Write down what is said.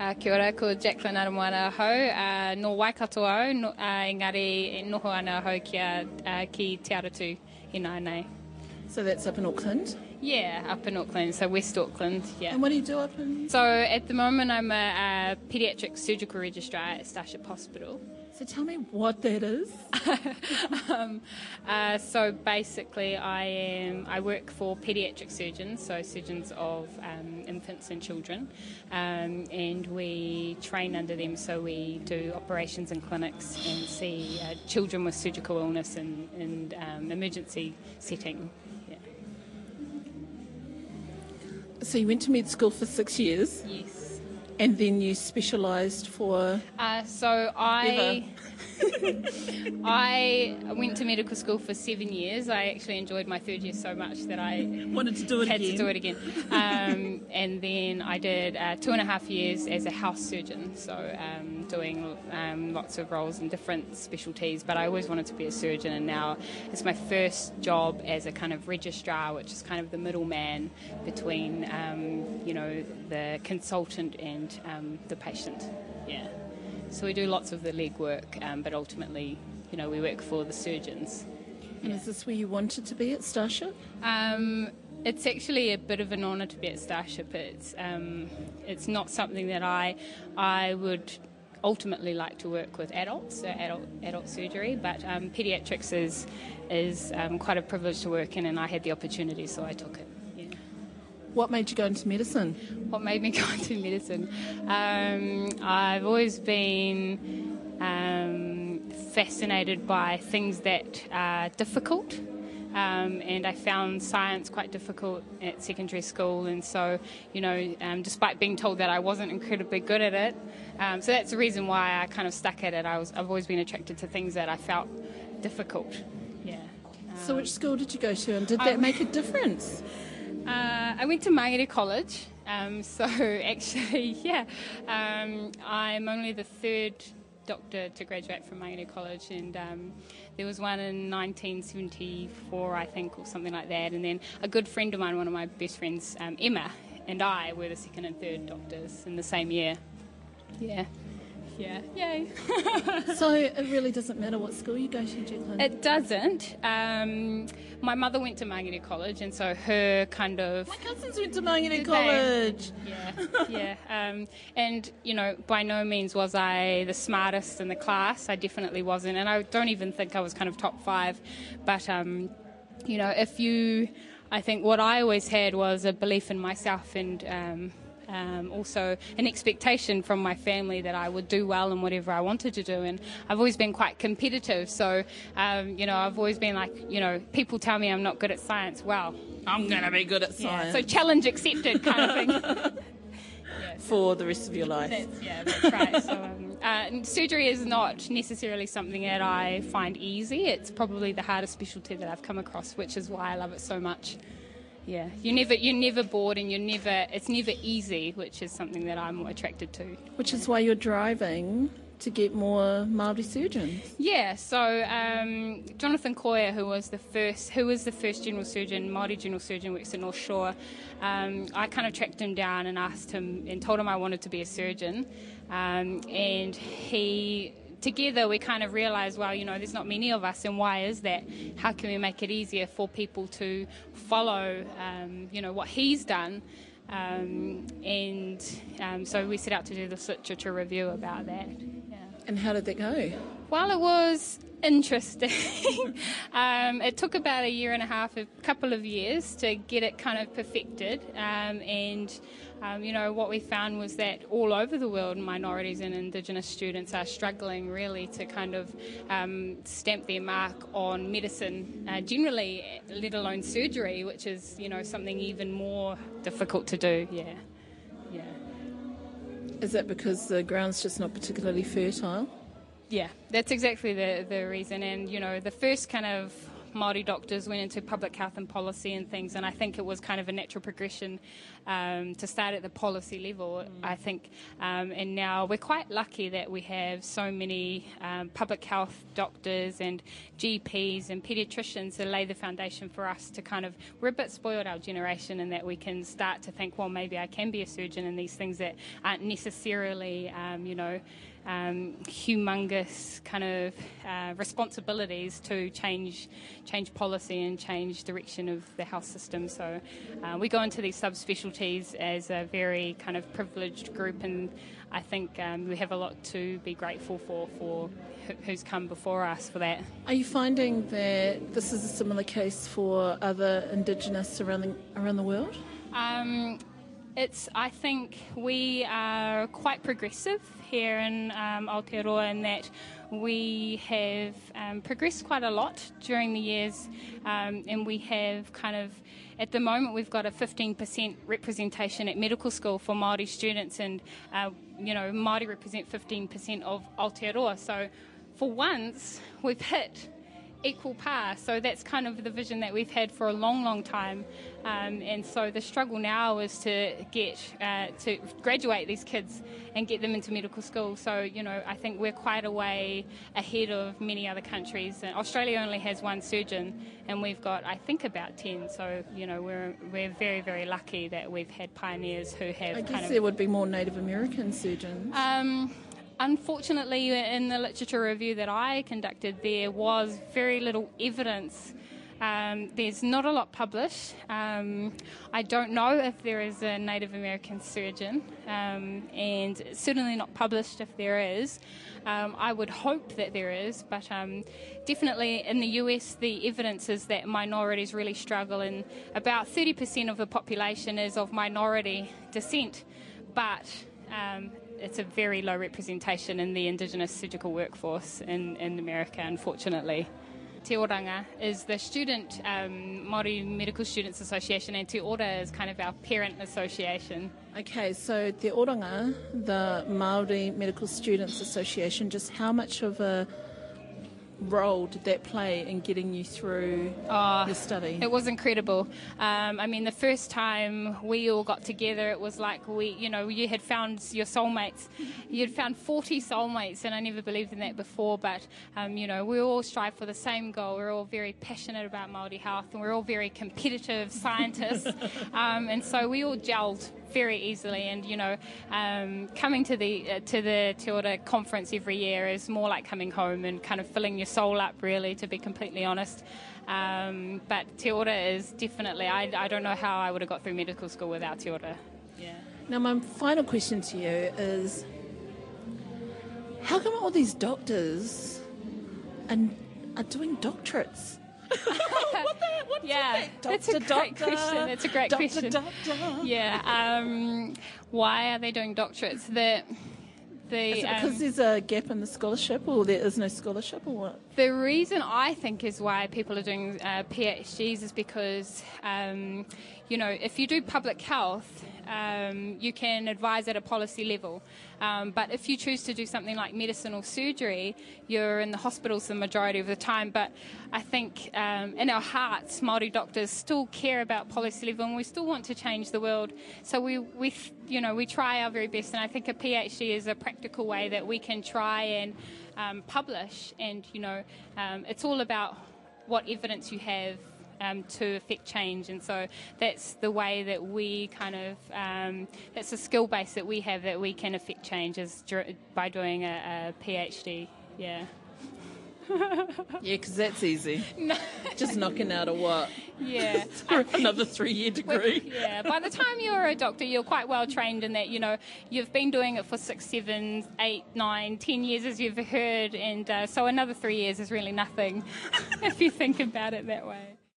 Uh, kia ora, ko Jacqueline Aramoana hau, uh, no Waikato au, no, uh, engari e noho ana hau kia, uh, ki Te Aratu i Nainei. So that's up in Auckland. Yeah, up in Auckland, so West Auckland, yeah. And what do you do up in? So at the moment I'm a, a paediatric surgical registrar at Starship Hospital. So tell me what that is. um, uh, so basically, I am I work for paediatric surgeons, so surgeons of um, infants and children, um, and we train under them. So we do operations in clinics and see uh, children with surgical illness in, in um, emergency setting. So you went to med school for six years, Yes. And then you specialised for. Uh, so I I went to medical school for seven years. I actually enjoyed my third year so much that I Wanted to do it had again. to do it again. Um, and then I did uh, two and a half years as a house surgeon, so um, doing um, lots of roles in different specialties. But I always wanted to be a surgeon, and now it's my first job as a kind of registrar, which is kind of the middleman between um, you know the consultant and um, the patient. Yeah. So we do lots of the leg work, um, but ultimately, you know, we work for the surgeons. And is this where you wanted to be at Starship? Um, it's actually a bit of an honour to be at Starship. It's um, it's not something that I I would ultimately like to work with adults, so adult adult surgery, but um, paediatrics is is um, quite a privilege to work in, and I had the opportunity, so I took it. What made you go into medicine? What made me go into medicine? Um, I've always been um, fascinated by things that are difficult. Um, and I found science quite difficult at secondary school, and so, you know, um, despite being told that I wasn't incredibly good at it, um, so that's the reason why I kind of stuck at it. I was, I've always been attracted to things that I felt difficult. Yeah. So which school did you go to, and did that make a difference? Uh, I went to Mangere College, um, so actually, yeah, um, I'm only the third doctor to graduate from Mangere College, and um, there was one in 1974, I think, or something like that. And then a good friend of mine, one of my best friends, um, Emma, and I were the second and third doctors in the same year. Yeah, yeah, yay. so it really doesn't matter what school you go to, Jaclyn. It doesn't. Um, my mother went to Mangere College, and so her kind of My cousins went to Mangere Did they? College. Yeah, yeah. Um, and, you know, by no means was I the smartest in the class. I definitely wasn't. And I don't even think I was kind of top five. But, um, you know, if you. I think what I always had was a belief in myself and. Um, also, an expectation from my family that I would do well in whatever I wanted to do, and I've always been quite competitive. So, um, you know, I've always been like, you know, people tell me I'm not good at science. Well, I'm going to be good at yeah, science so challenge accepted, kind of thing. for the rest of your life. That's, yeah, that's right. So, um, uh, surgery is not necessarily something that I find easy. It's probably the hardest specialty that I've come across, which is why I love it so much. Yeah, you never you're never bored, and you're never it's never easy, which is something that I'm attracted to. Which is why you're driving to get more Māori surgeons. Yeah, so um, Jonathan Koea, who was the first, who was the first general surgeon, Māori general surgeon, works at North Shore. Um, I kind of tracked him down and asked him and told him I wanted to be a surgeon, um, and he. Together, we kind of realised, well, you know, there's not many of us, and why is that? How can we make it easier for people to follow, um, you know, what he's done? Um, and um, so we set out to do this literature review about that. Yeah. And how did that go? Well, it was interesting. um, it took about a year and a half, a couple of years to get it kind of perfected. Um, and, um, you know, what we found was that all over the world, minorities and Indigenous students are struggling really to kind of um, stamp their mark on medicine uh, generally, let alone surgery, which is, you know, something even more difficult to do. Yeah. Yeah. Is that because the ground's just not particularly fertile? Yeah, that's exactly the, the reason. And, you know, the first kind of Maori doctors went into public health and policy and things, and I think it was kind of a natural progression um, to start at the policy level. Mm. I think, um, and now we're quite lucky that we have so many um, public health doctors and GPs and paediatricians to lay the foundation for us to kind of. We're a bit spoiled our generation in that we can start to think, well, maybe I can be a surgeon in these things that aren't necessarily, um, you know um, humongous kind of uh, responsibilities to change change policy and change direction of the health system. So uh, we go into these subspecialties as a very kind of privileged group, and I think um, we have a lot to be grateful for for who's come before us for that. Are you finding that this is a similar case for other Indigenous around the, around the world? Um, it's, I think we are quite progressive here in um, Aotearoa in that we have um, progressed quite a lot during the years um, and we have kind of, at the moment, we've got a 15% representation at medical school for Māori students and, uh, you know, Māori represent 15% of Aotearoa. So for once, we've hit equal par. So that's kind of the vision that we've had for a long, long time. Um, and so the struggle now is to get uh, to graduate these kids and get them into medical school. So you know, I think we're quite a way ahead of many other countries. And Australia only has one surgeon, and we've got I think about ten. So you know, we're we're very very lucky that we've had pioneers who have. I guess there would be more Native American surgeons. Um, Unfortunately, in the literature review that I conducted, there was very little evidence. Um, there's not a lot published. Um, I don't know if there is a Native American surgeon, um, and certainly not published if there is. Um, I would hope that there is, but um, definitely in the US, the evidence is that minorities really struggle, and about 30% of the population is of minority descent. But um, it's a very low representation in the Indigenous surgical workforce in, in America, unfortunately. Te Oranga is the student, um, Māori Medical Students Association, and Te Ora is kind of our parent association. Okay, so Te Oranga, the Māori Medical Students Association, just how much of a role did that play in getting you through oh, your study? It was incredible. Um, I mean, the first time we all got together, it was like we, you know, you had found your soulmates. You'd found 40 soulmates, and I never believed in that before. But um, you know, we all strive for the same goal. We're all very passionate about Māori health, and we're all very competitive scientists. um, and so we all gelled very easily. And you know, um, coming to the uh, to the Te Ora conference every year is more like coming home and kind of filling your soul up, really, to be completely honest. Um, but Te Ora is definitely. I, I don't know how I would have got through medical school without Te Ora. Yeah. Now, my final question to you is: How come all these doctors and are doing doctorates? what the, yeah, that's a great doctor, question. That's a great doctor, question. Doctor. Yeah. Um, why are they doing doctorates? That the, because um, there's a gap in the scholarship, or there is no scholarship, or what? The reason I think is why people are doing uh, PhDs is because, um, you know, if you do public health, um, you can advise at a policy level. Um, but if you choose to do something like medicine or surgery, you're in the hospitals the majority of the time. But I think um, in our hearts, Māori doctors still care about policy level and we still want to change the world. So we, we, you know, we try our very best. And I think a PhD is a practical way that we can try and um, publish. And, you know, um, it's all about what evidence you have um, to affect change. And so that's the way that we kind of, um, that's a skill base that we have that we can affect change is by doing a, a PhD. Yeah. yeah, because that's easy. No. Just knocking out a what? Yeah. Another three year degree. yeah. By the time you're a doctor, you're quite well trained in that, you know, you've been doing it for six, seven, eight, nine, ten years, as you've heard. And uh, so another three years is really nothing if you think about it that way.